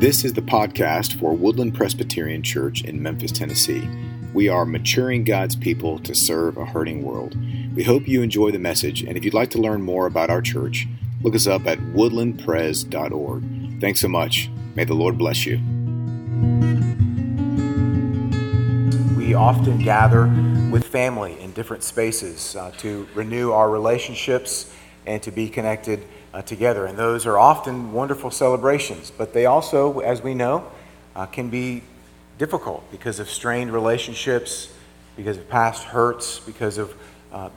This is the podcast for Woodland Presbyterian Church in Memphis, Tennessee. We are maturing God's people to serve a hurting world. We hope you enjoy the message, and if you'd like to learn more about our church, look us up at woodlandpres.org. Thanks so much. May the Lord bless you. We often gather with family in different spaces uh, to renew our relationships and to be connected uh, together. And those are often wonderful celebrations, but they also, as we know, uh, can be difficult because of strained relationships, because of past hurts, because of uh,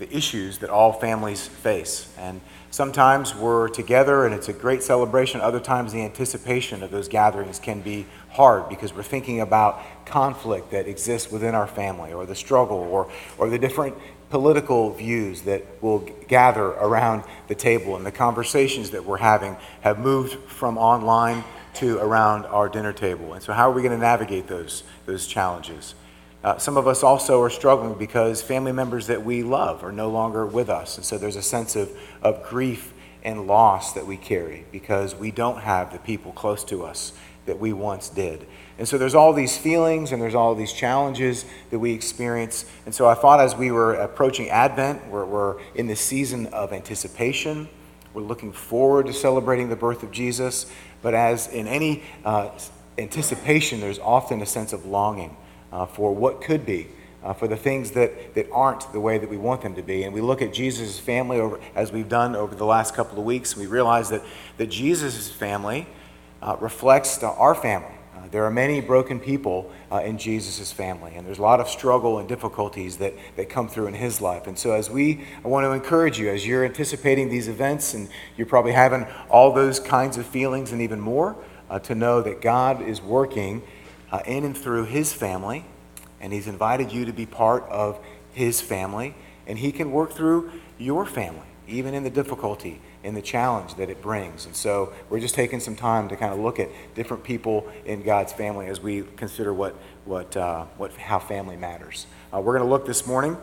the issues that all families face. And sometimes we're together and it's a great celebration. Other times the anticipation of those gatherings can be hard because we're thinking about conflict that exists within our family or the struggle or, or the different political views that will gather around the table and the conversations that we're having have moved from online to around our dinner table. And so, how are we going to navigate those, those challenges? Uh, some of us also are struggling because family members that we love are no longer with us. And so, there's a sense of, of grief and loss that we carry because we don't have the people close to us that we once did. And so there's all these feelings and there's all these challenges that we experience. And so I thought as we were approaching Advent, we're, we're in the season of anticipation. We're looking forward to celebrating the birth of Jesus. But as in any uh, anticipation, there's often a sense of longing uh, for what could be. Uh, for the things that, that aren't the way that we want them to be. And we look at Jesus' family over, as we've done over the last couple of weeks, and we realize that, that Jesus' family uh, reflects our family. Uh, there are many broken people uh, in Jesus' family, and there's a lot of struggle and difficulties that, that come through in his life. And so, as we, I want to encourage you, as you're anticipating these events, and you're probably having all those kinds of feelings and even more, uh, to know that God is working uh, in and through his family, and he's invited you to be part of his family, and he can work through your family, even in the difficulty in the challenge that it brings. And so we're just taking some time to kind of look at different people in God's family as we consider what, what, uh, what, how family matters. Uh, we're going to look this morning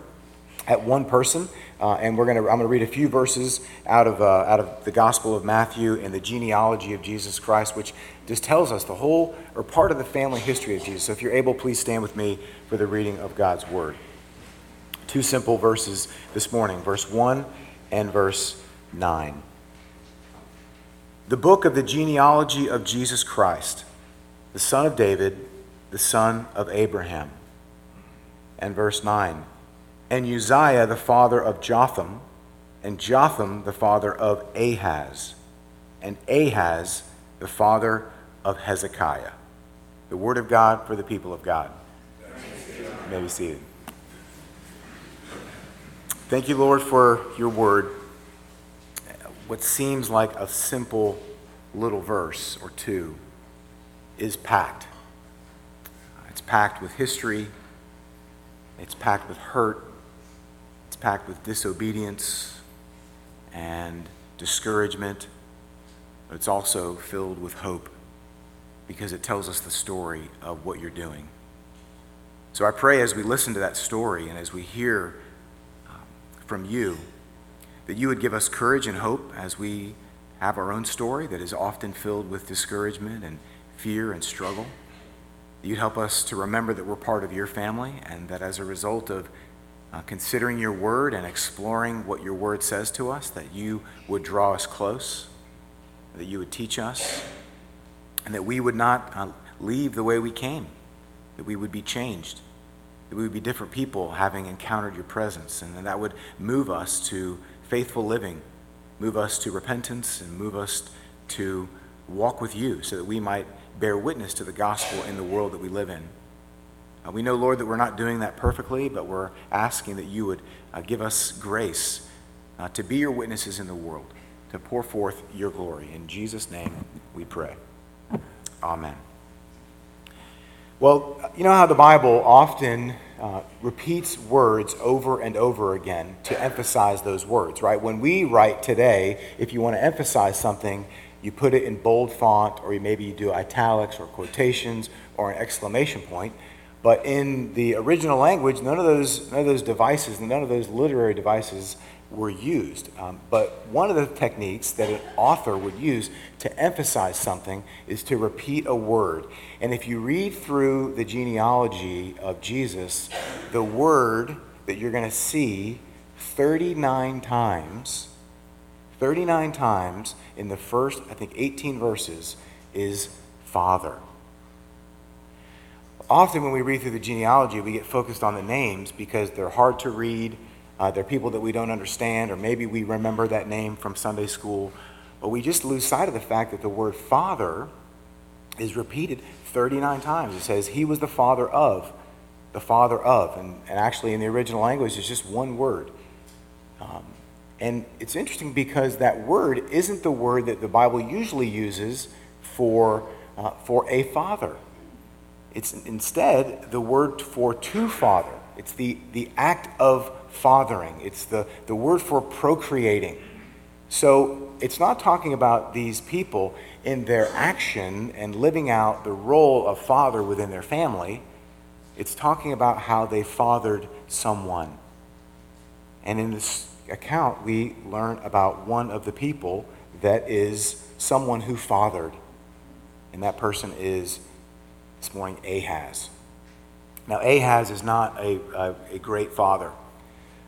at one person, uh, and we're going to, I'm going to read a few verses out of, uh, out of the Gospel of Matthew and the genealogy of Jesus Christ, which just tells us the whole or part of the family history of Jesus. So if you're able, please stand with me for the reading of God's Word. Two simple verses this morning, verse 1 and verse 9 the book of the genealogy of Jesus Christ, the son of David, the son of Abraham. And verse 9 And Uzziah, the father of Jotham, and Jotham, the father of Ahaz, and Ahaz, the father of Hezekiah. The word of God for the people of God. May be seated. Thank you, Lord, for your word what seems like a simple little verse or two is packed. It's packed with history, it's packed with hurt, it's packed with disobedience and discouragement, but it's also filled with hope because it tells us the story of what you're doing. So I pray as we listen to that story and as we hear from you, that you would give us courage and hope as we have our own story that is often filled with discouragement and fear and struggle. You'd help us to remember that we're part of your family and that as a result of uh, considering your word and exploring what your word says to us, that you would draw us close, that you would teach us, and that we would not uh, leave the way we came, that we would be changed, that we would be different people having encountered your presence, and that would move us to faithful living. Move us to repentance and move us to walk with you so that we might bear witness to the gospel in the world that we live in. Uh, we know, Lord, that we're not doing that perfectly, but we're asking that you would uh, give us grace uh, to be your witnesses in the world, to pour forth your glory. In Jesus' name we pray. Amen. Well, you know how the Bible often uh, repeats words over and over again to emphasize those words, right? When we write today, if you want to emphasize something, you put it in bold font, or maybe you do italics or quotations or an exclamation point. But in the original language, none of those, none of those devices, none of those literary devices were used. Um, but one of the techniques that an author would use to emphasize something is to repeat a word. And if you read through the genealogy of Jesus, the word that you're going to see 39 times, 39 times in the first, I think, 18 verses is Father. Often when we read through the genealogy, we get focused on the names because they're hard to read uh, they're people that we don't understand, or maybe we remember that name from Sunday school, but we just lose sight of the fact that the word father is repeated 39 times. It says, He was the father of, the father of. And, and actually, in the original language, it's just one word. Um, and it's interesting because that word isn't the word that the Bible usually uses for, uh, for a father. It's instead the word for to father. It's the, the act of fathering, it's the, the word for procreating. So it's not talking about these people in their action and living out the role of father within their family. It's talking about how they fathered someone. And in this account, we learn about one of the people that is someone who fathered. And that person is, this morning, Ahaz. Now, Ahaz is not a, a, a great father.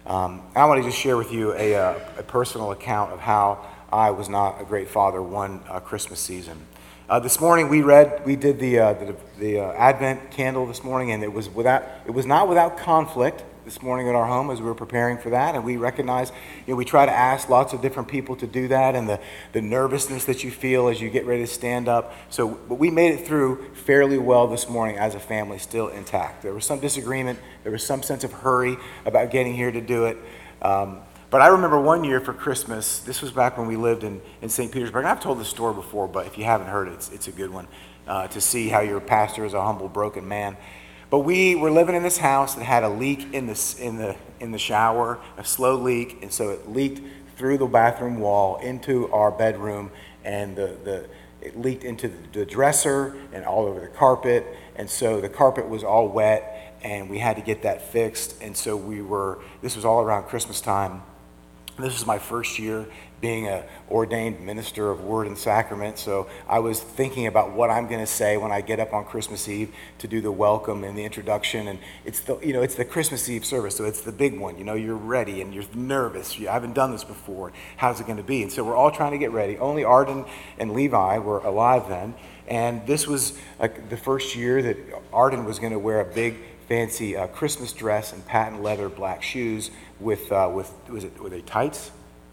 Um, I want to just share with you a, uh, a, personal account of how I was not a great father one uh, Christmas season. Uh, this morning we read, we did the, uh, the, the uh, Advent candle this morning, and it was, without, it was not without conflict this morning at our home as we were preparing for that. And we recognize, you know, we try to ask lots of different people to do that and the, the nervousness that you feel as you get ready to stand up. So, but we made it through fairly well this morning as a family, still intact. There was some disagreement, there was some sense of hurry about getting here to do it. Um, but I remember one year for Christmas, this was back when we lived in, in St. Petersburg. And I've told this story before, but if you haven't heard it, it's, it's a good one uh, to see how your pastor is a humble, broken man. But we were living in this house that had a leak in the, in the, in the shower, a slow leak, and so it leaked through the bathroom wall into our bedroom, and the, the, it leaked into the dresser and all over the carpet, and so the carpet was all wet, and we had to get that fixed, and so we were, this was all around Christmas time. This was my first year being an ordained minister of word and sacrament. So I was thinking about what I'm going to say when I get up on Christmas Eve to do the welcome and the introduction. And it's the, you know, it's the Christmas Eve service, so it's the big one. You know, you're ready and you're nervous. You haven't done this before. How's it going to be? And so we're all trying to get ready. Only Arden and Levi were alive then. And this was like the first year that Arden was going to wear a big fancy uh, Christmas dress and patent leather black shoes with, uh, with was it, were they tights?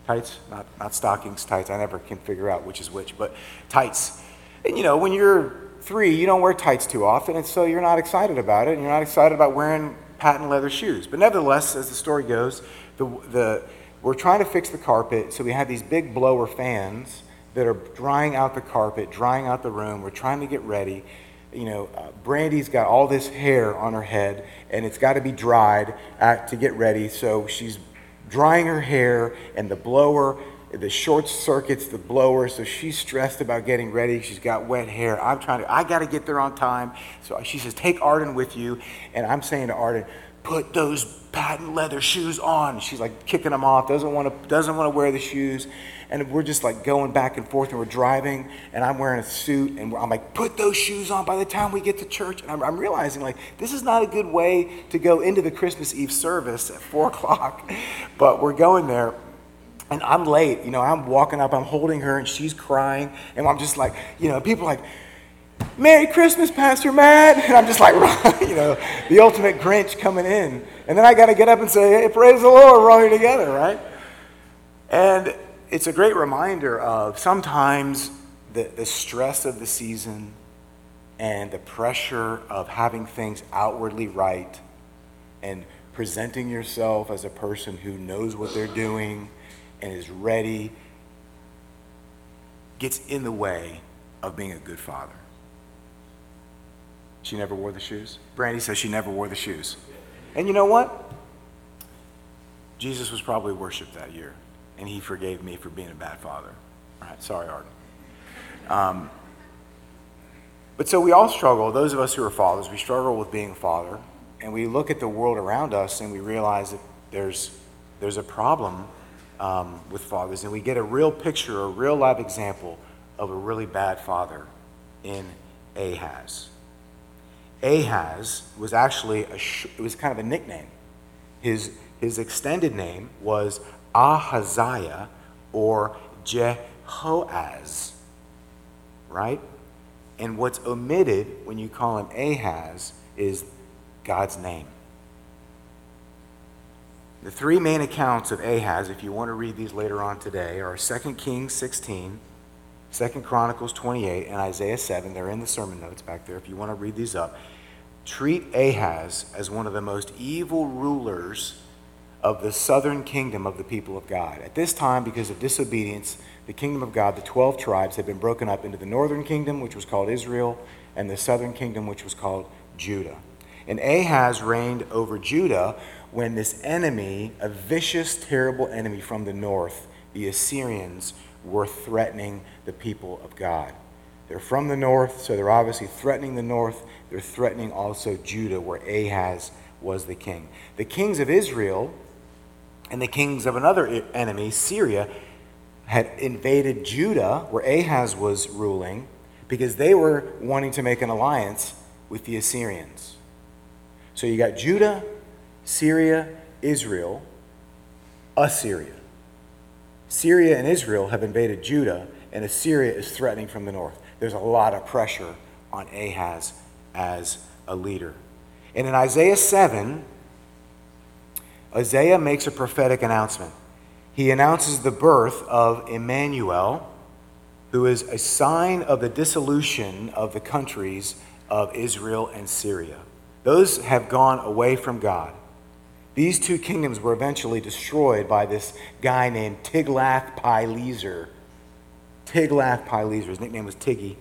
Tights, not, not stockings, tights. I never can figure out which is which, but tights. And you know, when you're three, you don't wear tights too often, and so you're not excited about it, and you're not excited about wearing patent leather shoes. But nevertheless, as the story goes, the, the, we're trying to fix the carpet, so we have these big blower fans that are drying out the carpet, drying out the room. We're trying to get ready. You know, uh, Brandy's got all this hair on her head, and it's got to be dried at, to get ready. So she's drying her hair, and the blower, the short circuits the blower, so she's stressed about getting ready. She's got wet hair. I'm trying to, I got to get there on time. So she says, Take Arden with you. And I'm saying to Arden, Put those patent leather shoes on. She's like kicking them off, doesn't want to, doesn't want to wear the shoes. And we're just like going back and forth, and we're driving, and I'm wearing a suit, and I'm like, put those shoes on by the time we get to church. And I'm, I'm realizing, like, this is not a good way to go into the Christmas Eve service at 4 o'clock. But we're going there, and I'm late. You know, I'm walking up, I'm holding her, and she's crying, and I'm just like, you know, people like, Merry Christmas, Pastor Matt. And I'm just like, you know, the ultimate Grinch coming in. And then I got to get up and say, hey, praise the Lord, we're all here together, right? And it's a great reminder of sometimes the, the stress of the season and the pressure of having things outwardly right and presenting yourself as a person who knows what they're doing and is ready gets in the way of being a good father. She never wore the shoes? Brandy says she never wore the shoes. And you know what? Jesus was probably worshiped that year and he forgave me for being a bad father. All right, sorry, Arden. Um, but so we all struggle, those of us who are fathers, we struggle with being a father, and we look at the world around us and we realize that there's, there's a problem um, with fathers, and we get a real picture, a real live example of a really bad father in Ahaz. Ahaz was actually a sh- it was kind of a nickname. His his extended name was Ahaziah or Jehoaz, right? And what's omitted when you call him Ahaz is God's name. The three main accounts of Ahaz, if you want to read these later on today, are 2 Kings 16, 2 Chronicles 28, and Isaiah 7. They're in the sermon notes back there if you want to read these up. Treat Ahaz as one of the most evil rulers of the southern kingdom of the people of God. At this time, because of disobedience, the kingdom of God, the 12 tribes, had been broken up into the northern kingdom, which was called Israel, and the southern kingdom, which was called Judah. And Ahaz reigned over Judah when this enemy, a vicious, terrible enemy from the north, the Assyrians, were threatening the people of God. They're from the north, so they're obviously threatening the north. They're threatening also Judah, where Ahaz was the king. The kings of Israel and the kings of another enemy, Syria, had invaded Judah, where Ahaz was ruling, because they were wanting to make an alliance with the Assyrians. So you got Judah, Syria, Israel, Assyria. Syria and Israel have invaded Judah, and Assyria is threatening from the north. There's a lot of pressure on Ahaz as a leader. And in Isaiah 7, Isaiah makes a prophetic announcement. He announces the birth of Emmanuel, who is a sign of the dissolution of the countries of Israel and Syria. Those have gone away from God. These two kingdoms were eventually destroyed by this guy named Tiglath-Pileser. Tiglath-Pileser, his nickname was Tiggy.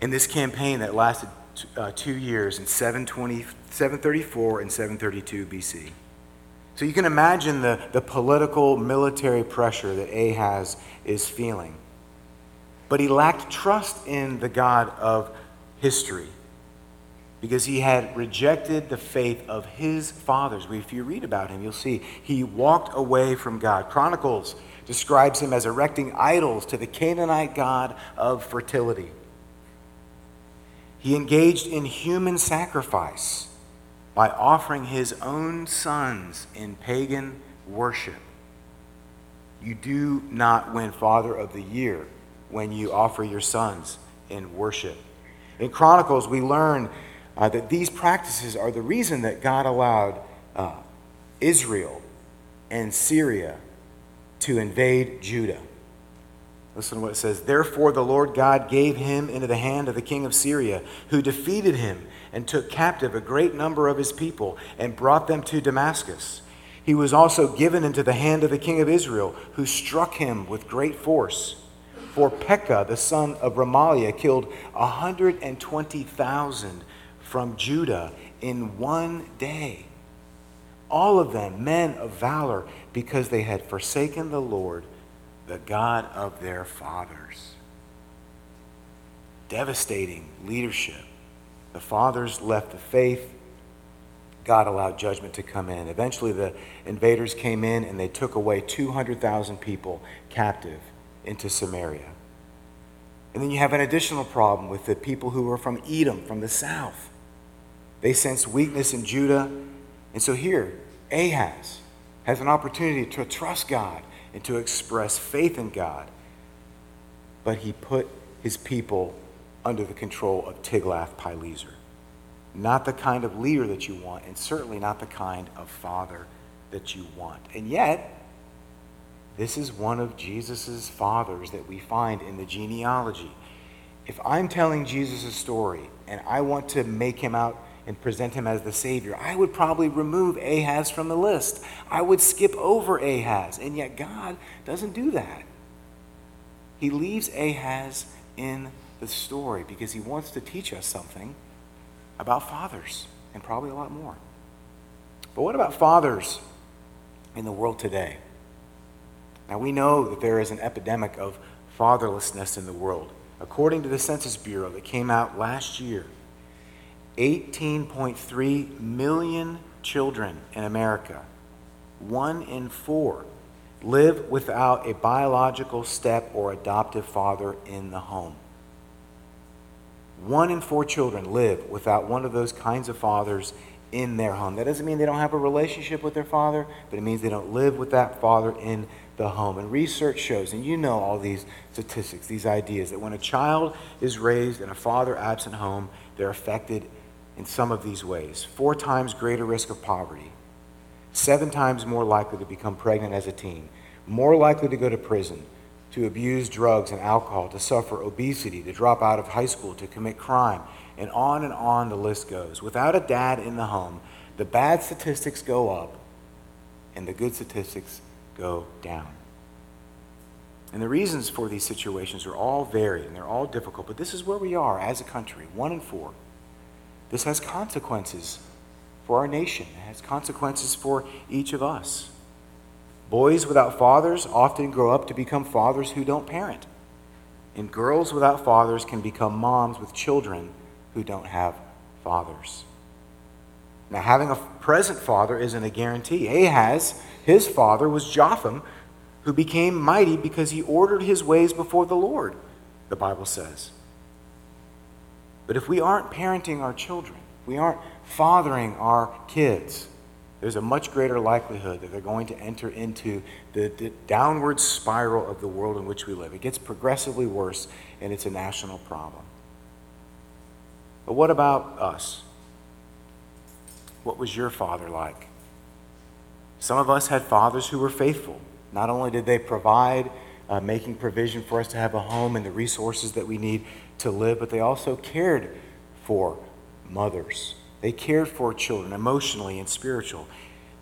In this campaign that lasted uh, two years in 720, 734 and 732 BC. So you can imagine the, the political, military pressure that Ahaz is feeling. But he lacked trust in the God of history because he had rejected the faith of his fathers. If you read about him, you'll see he walked away from God. Chronicles describes him as erecting idols to the Canaanite god of fertility. He engaged in human sacrifice by offering his own sons in pagan worship. You do not win Father of the Year when you offer your sons in worship. In Chronicles, we learn uh, that these practices are the reason that God allowed uh, Israel and Syria to invade Judah. Listen to what it says. Therefore, the Lord God gave him into the hand of the king of Syria, who defeated him and took captive a great number of his people and brought them to Damascus. He was also given into the hand of the king of Israel, who struck him with great force. For Pekah, the son of Remaliah, killed 120,000 from Judah in one day. All of them men of valor, because they had forsaken the Lord the God of their fathers. Devastating leadership. The fathers left the faith. God allowed judgment to come in. Eventually, the invaders came in and they took away 200,000 people captive into Samaria. And then you have an additional problem with the people who were from Edom, from the south. They sensed weakness in Judah. And so here, Ahaz has an opportunity to trust God and to express faith in God. But he put his people under the control of Tiglath-Pileser. Not the kind of leader that you want, and certainly not the kind of father that you want. And yet, this is one of Jesus' fathers that we find in the genealogy. If I'm telling Jesus' story and I want to make him out and present him as the Savior, I would probably remove Ahaz from the list. I would skip over Ahaz. And yet God doesn't do that. He leaves Ahaz in the story because he wants to teach us something about fathers and probably a lot more. But what about fathers in the world today? Now, we know that there is an epidemic of fatherlessness in the world. According to the Census Bureau that came out last year, 18.3 million children in America, one in four, live without a biological step or adoptive father in the home. One in four children live without one of those kinds of fathers in their home. That doesn't mean they don't have a relationship with their father, but it means they don't live with that father in the home. And research shows, and you know all these statistics, these ideas, that when a child is raised in a father absent home, they're affected in some of these ways four times greater risk of poverty, seven times more likely to become pregnant as a teen, more likely to go to prison, to abuse drugs and alcohol, to suffer obesity, to drop out of high school, to commit crime, and on and on the list goes. Without a dad in the home, the bad statistics go up and the good statistics go down. And the reasons for these situations are all varied and they're all difficult, but this is where we are as a country one in four. This has consequences for our nation, it has consequences for each of us. Boys without fathers often grow up to become fathers who don't parent. And girls without fathers can become moms with children who don't have fathers. Now, having a present father isn't a guarantee. Ahaz, his father, was Jotham, who became mighty because he ordered his ways before the Lord, the Bible says. But if we aren't parenting our children, we aren't fathering our kids, there's a much greater likelihood that they're going to enter into the, the, downward spiral of the world in which we live. It gets progressively worse, and it's a national problem. But what about us? What was your father like? Some of us had fathers who were faithful. Not only did they provide, uh, making provision for us to have a home and the resources that we need to live, but they also cared for mothers they cared for children emotionally and spiritual.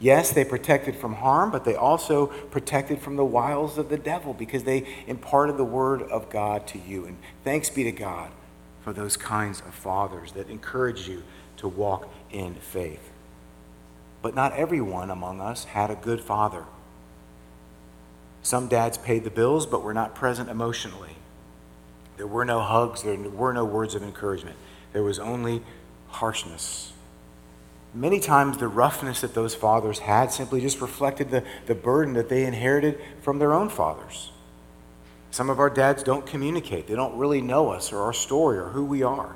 Yes, they protected from harm, but they also protected from the wiles of the devil because they imparted the word of God to you. And thanks be to God for those kinds of fathers that encourage you to walk in faith. But not everyone among us had a good father. Some dads paid the bills, but were not present emotionally. There were no hugs, there were no words of encouragement. There was only harshness. Many times, the roughness that those fathers had simply just reflected the, the burden that they inherited from their own fathers. Some of our dads don't communicate, they don't really know us or our story or who we are.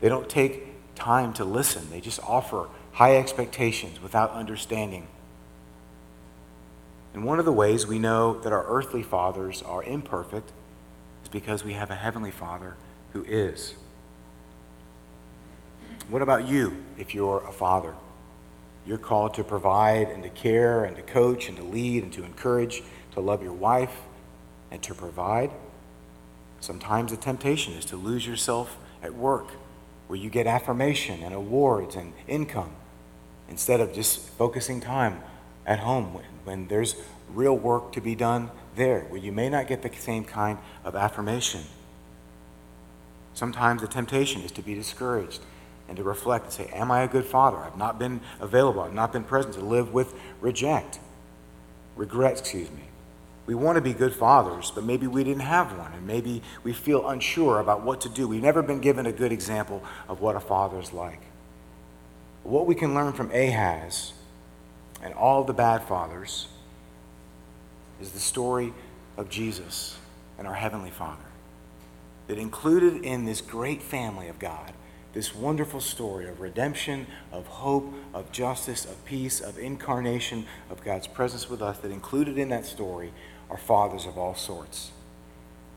They don't take time to listen, they just offer high expectations without understanding. And one of the ways we know that our earthly fathers are imperfect is because we have a heavenly Father who is. What about you if you're a father? You're called to provide and to care and to coach and to lead and to encourage, to love your wife and to provide. Sometimes the temptation is to lose yourself at work where you get affirmation and awards and income instead of just focusing time at home when, when there's real work to be done there where you may not get the same kind of affirmation. Sometimes the temptation is to be discouraged and to reflect and say, Am I a good father? I've not been available, I've not been present to live with reject, regret, excuse me. We want to be good fathers, but maybe we didn't have one, and maybe we feel unsure about what to do. We've never been given a good example of what a father is like. What we can learn from Ahaz and all the bad fathers is the story of Jesus and our Heavenly Father. That included in this great family of God this wonderful story of redemption, of hope, of justice, of peace, of incarnation, of God's presence with us, that included in that story are fathers of all sorts,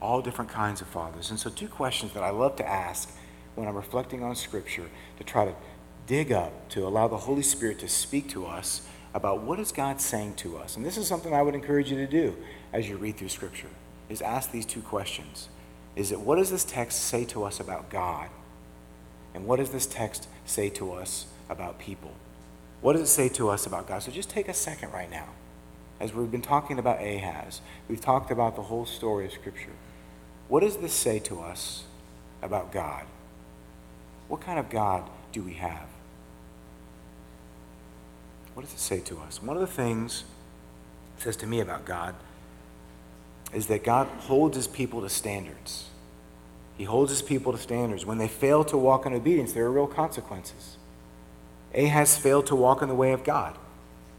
all different kinds of fathers. And so, two questions that I love to ask when I'm reflecting on Scripture to try to dig up, to allow the Holy Spirit to speak to us about what is God saying to us. And this is something I would encourage you to do as you read through Scripture, is ask these two questions. Is it what does this text say to us about God? And what does this text say to us about people? What does it say to us about God? So just take a second right now. As we've been talking about Ahaz, we've talked about the whole story of Scripture. What does this say to us about God? What kind of God do we have? What does it say to us? One of the things it says to me about God is that God holds his people to standards. He holds his people to standards. When they fail to walk in obedience, there are real consequences. Ahaz failed to walk in the way of God.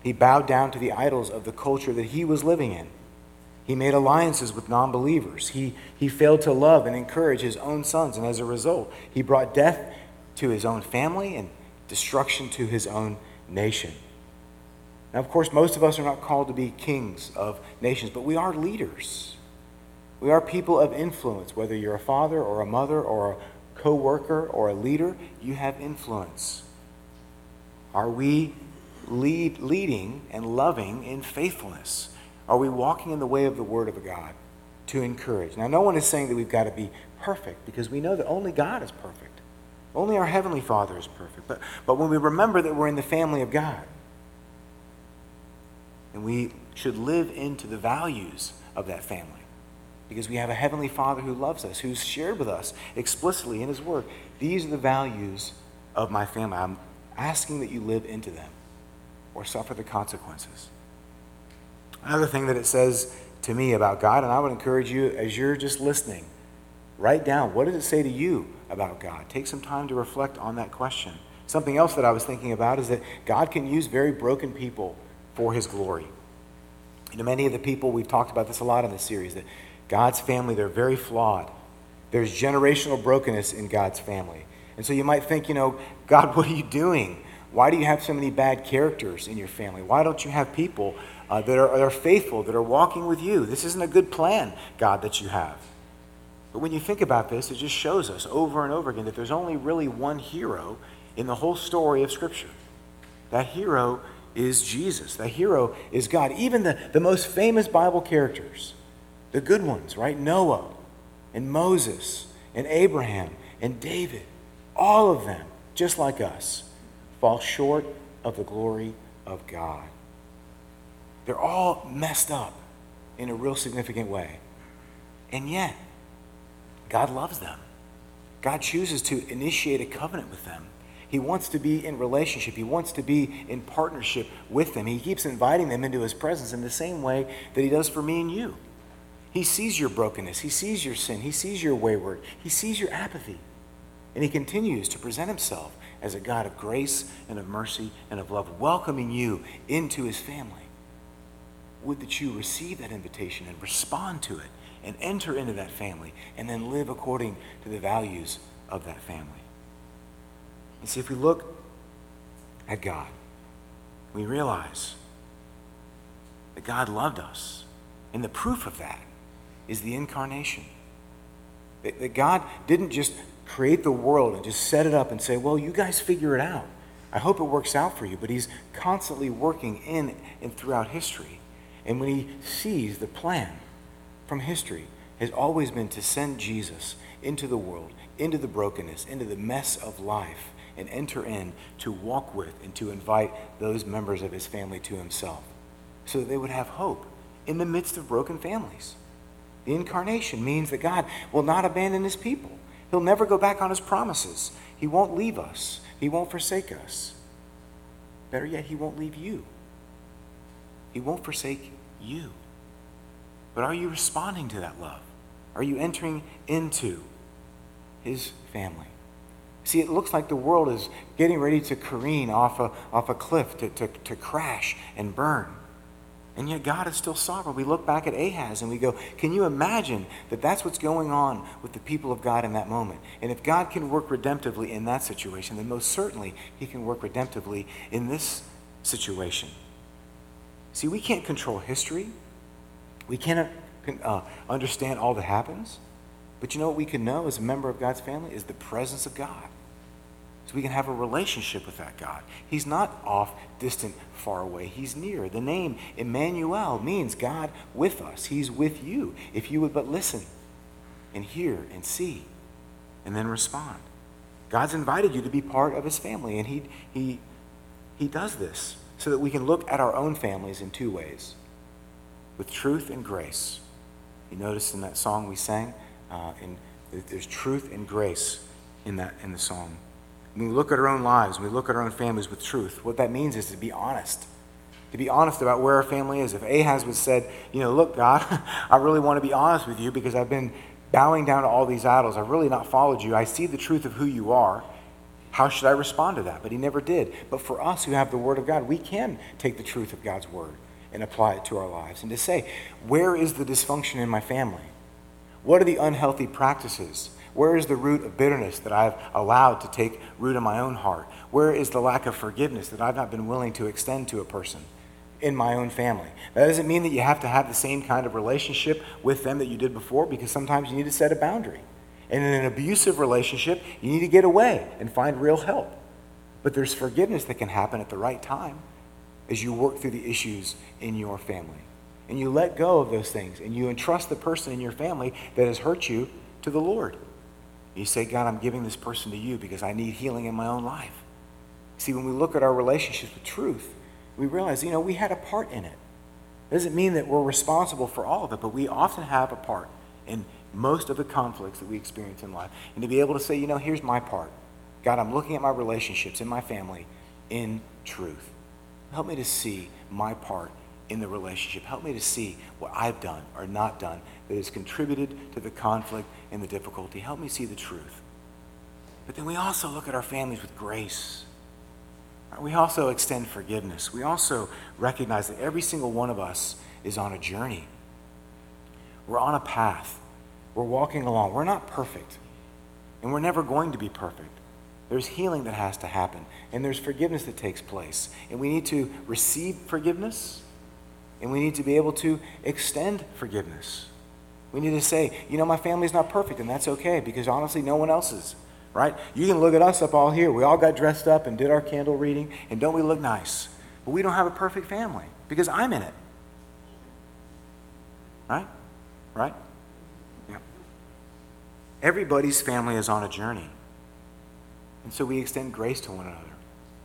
He bowed down to the idols of the culture that he was living in. He made alliances with non believers. He, he failed to love and encourage his own sons, and as a result, he brought death to his own family and destruction to his own nation. Now, of course, most of us are not called to be kings of nations, but we are leaders. We are people of influence. Whether you're a father or a mother or a co worker or a leader, you have influence. Are we lead, leading and loving in faithfulness? Are we walking in the way of the Word of God to encourage? Now, no one is saying that we've got to be perfect because we know that only God is perfect. Only our Heavenly Father is perfect. But, but when we remember that we're in the family of God, and we should live into the values of that family because we have a Heavenly Father who loves us, who's shared with us explicitly in His Word. These are the values of my family. I'm asking that you live into them or suffer the consequences. Another thing that it says to me about God, and I would encourage you as you're just listening, write down what does it say to you about God? Take some time to reflect on that question. Something else that I was thinking about is that God can use very broken people for his glory. You know, many of the people, we've talked about this a lot in this series, that God's family, they're very flawed. There's generational brokenness in God's family. And so you might think, you know, God, what are you doing? Why do you have so many bad characters in your family? Why don't you have people uh, that are, are faithful, that are walking with you. This isn't a good plan, God, that you have. But when you think about this, it just shows us over and over again that there's only really one hero in the whole story of Scripture. That hero is Jesus. The hero is God. Even the, the most famous Bible characters, the good ones, right? Noah and Moses and Abraham and David, all of them, just like us, fall short of the glory of God. They're all messed up in a real significant way. And yet, God loves them. God chooses to initiate a covenant with them. He wants to be in relationship. He wants to be in partnership with them. He keeps inviting them into his presence in the same way that he does for me and you. He sees your brokenness. He sees your sin. He sees your wayward. He sees your apathy. And he continues to present himself as a God of grace and of mercy and of love, welcoming you into his family would that you receive that invitation and respond to it and enter into that family and then live according to the values of that family. And see, if we look at God, we realize that God loved us. And the proof of that is the incarnation. That, that God didn't just create the world and just set it up and say, well, you guys figure it out. I hope it works out for you. But He's constantly working in and throughout history and when he sees the plan from history has always been to send Jesus into the world, into the brokenness, into the mess of life, and enter in to walk with and to invite those members of his family to himself so that they would have hope in the midst of broken families. The incarnation means that God will not abandon his people. He'll never go back on his promises. He won't leave us. He won't forsake us. Better yet, he won't leave you. He won't forsake you. But are you responding to that love? Are you entering into his family? See, it looks like the world is getting ready to careen off a, off a cliff, to, to, to crash and burn. And yet God is still sovereign. We look back at Ahaz and we go, can you imagine that that's what's going on with the people of God in that moment? And if God can work redemptively in that situation, then most certainly he can work redemptively in this situation. See, we can't control history. We cannot uh, understand all that happens. But you know what we can know as a member of God's family is the presence of God. So we can have a relationship with that God. He's not off, distant, far away. He's near. The name Emmanuel means God with us. He's with you if you would but listen and hear and see and then respond. God's invited you to be part of his family, and he, he, he does this so that we can look at our own families in two ways with truth and grace. You notice in that song we sang, uh, in, there's truth and grace in, that, in the song. When we look at our own lives, when we look at our own families with truth, what that means is to be honest. To be honest about where our family is. If Ahaz was said, you know, look, God, I really want to be honest with you because I've been bowing down to all these idols. I've really not followed you. I see the truth of who you are. How should I respond to that? But he never did. But for us who have the Word of God, we can take the truth of God's Word and apply it to our lives and to say, where is the dysfunction in my family? What are the unhealthy practices? Where is the root of bitterness that I've allowed to take root in my own heart? Where is the lack of forgiveness that I've not been willing to extend to a person in my own family? That doesn't mean that you have to have the same kind of relationship with them that you did before because sometimes you need to set a boundary. And in an abusive relationship, you need to get away and find real help. But there's forgiveness that can happen at the right time as you work through the issues in your family. And you let go of those things and you entrust the person in your family that has hurt you to the Lord. You say, God, I'm giving this person to you because I need healing in my own life. See, when we look at our relationships with truth, we realize, you know, we had a part in it. It doesn't mean that we're responsible for all of it, but we often have a part in most of the conflicts that we experience in life. And to be able to say, you know, here's my part. God, I'm looking at my relationships in my family in truth. Help me to see my part in the relationship. Help me to see what I've done or not done that has contributed to the conflict and the difficulty. Help me see the truth. But then we also look at our families with grace. We also extend forgiveness. We also recognize that every single one of us is on a journey. We're on a path. We're walking along. We're not perfect. And we're never going to be perfect. There's healing that has to happen, and there's forgiveness that takes place. And we need to receive forgiveness, and we need to be able to extend forgiveness. We need to say, you know, my family's not perfect, and that's okay, because honestly, no one else is, right? You can look at us up all here. We all got dressed up and did our candle reading, and don't we look nice? But we don't have a perfect family, because I'm in it. Right? Right? Yeah. Everybody's family is on a journey. And so we extend grace to one another.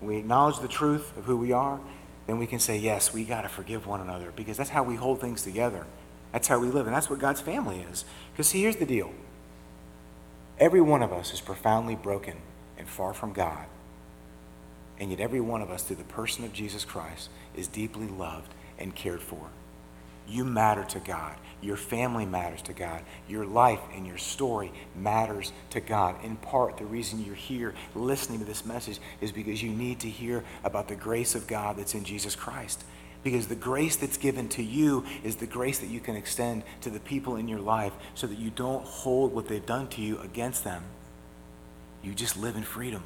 we acknowledge the truth of who we are, then we can say, yes, we got to forgive one another because that's how we hold things together. That's how we live. And that's what God's family is. Because see, here's the deal every one of us is profoundly broken and far from God. And yet, every one of us, through the person of Jesus Christ, is deeply loved and cared for. You matter to God. Your family matters to God. Your life and your story matters to God. In part, the reason you're here listening to this message is because you need to hear about the grace of God that's in Jesus Christ. Because the grace that's given to you is the grace that you can extend to the people in your life so that you don't hold what they've done to you against them. You just live in freedom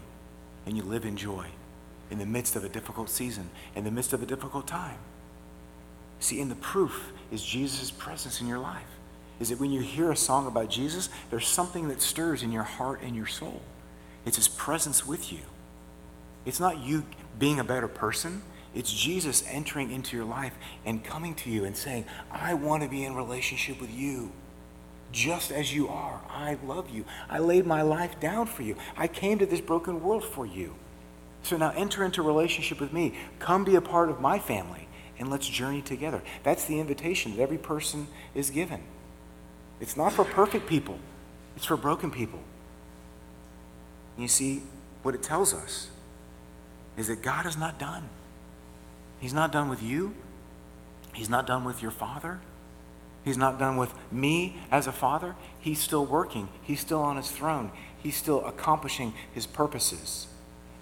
and you live in joy in the midst of a difficult season, in the midst of a difficult time. See, in the proof is Jesus' presence in your life. Is that when you hear a song about Jesus, there's something that stirs in your heart and your soul. It's his presence with you. It's not you being a better person. It's Jesus entering into your life and coming to you and saying, I want to be in relationship with you just as you are. I love you. I laid my life down for you. I came to this broken world for you. So now enter into relationship with me. Come be a part of my family and let's journey together. That's the invitation that every person is given. It's not for perfect people, it's for broken people. You see, what it tells us is that God is not done. He's not done with you, He's not done with your father. He's not done with me as a father. He's still working. He's still on his throne. He's still accomplishing his purposes.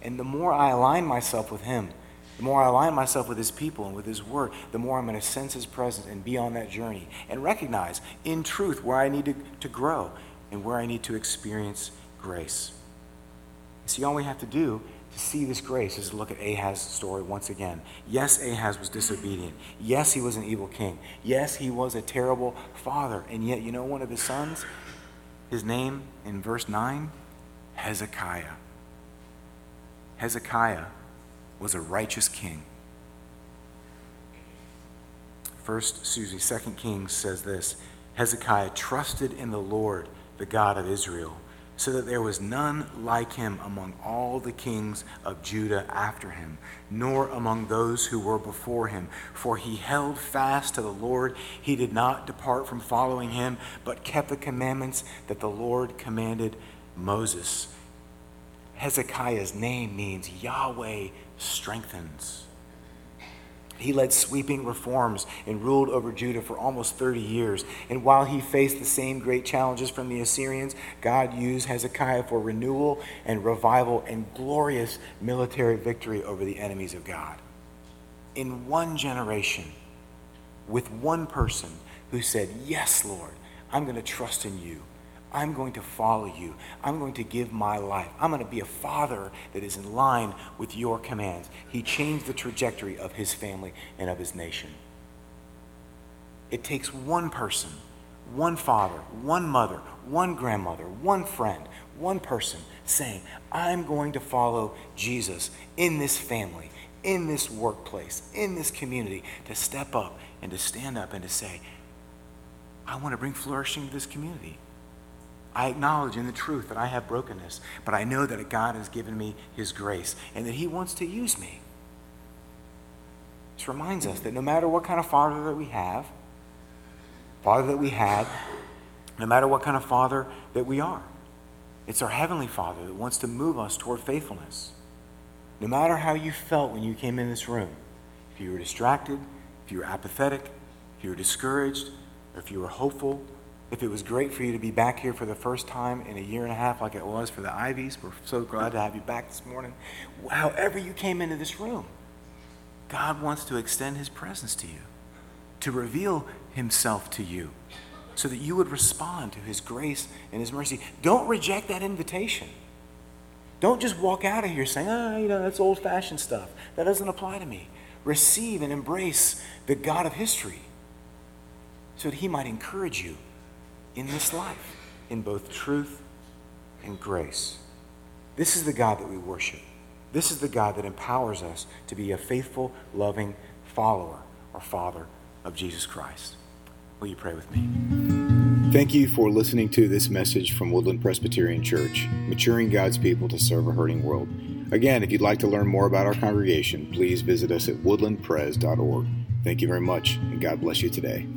And the more I align myself with him, the more I align myself with His people and with His Word, the more I'm going to sense His presence and be on that journey and recognize in truth where I need to, to grow and where I need to experience grace. See, all we have to do to see this grace is look at Ahaz's story once again. Yes, Ahaz was disobedient. Yes, he was an evil king. Yes, he was a terrible father. And yet, you know one of his sons? His name in verse 9? Hezekiah. Hezekiah was a righteous king. First, Susie, Second Kings says this Hezekiah trusted in the Lord, the God of Israel, so that there was none like him among all the kings of Judah after him, nor among those who were before him. For he held fast to the Lord. He did not depart from following him, but kept the commandments that the Lord commanded Moses. Hezekiah's name means Yahweh strengthens. He led sweeping reforms and ruled over Judah for almost 30 years. And while he faced the same great challenges from the Assyrians, God used Hezekiah for renewal and revival and glorious military victory over the enemies of God. In one generation, with one person who said, Yes, Lord, I'm going to trust in you. I'm going to follow you. I'm going to give my life. I'm going to be a father that is in line with your commands. He changed the trajectory of his family and of his nation. It takes one person, one father, one mother, one grandmother, one friend, one person saying, I'm going to follow Jesus in this family, in this workplace, in this community, to step up and to stand up and to say, I want to bring flourishing to this community. I acknowledge in the truth that I have brokenness, but I know that God has given me His grace and that He wants to use me. This reminds us that no matter what kind of father that we have, father that we had, no matter what kind of father that we are, it's our Heavenly Father that wants to move us toward faithfulness. No matter how you felt when you came in this room, if you were distracted, if you were apathetic, if you were discouraged, or if you were hopeful, if it was great for you to be back here for the first time in a year and a half, like it was for the Ivies, we're so glad to have you back this morning. However, you came into this room, God wants to extend His presence to you, to reveal Himself to you, so that you would respond to His grace and His mercy. Don't reject that invitation. Don't just walk out of here saying, ah, oh, you know, that's old fashioned stuff. That doesn't apply to me. Receive and embrace the God of history so that He might encourage you in this life, in both truth and grace. This is the God that we worship. This is the God that empowers us to be a faithful, loving follower or father of Jesus Christ. Will you pray with me? Thank you for listening to this message from Woodland Presbyterian Church, maturing God's people to serve a hurting world. Again, if you'd like to learn more about our congregation, please visit us at woodlandpres.org. Thank you very much, and God bless you today.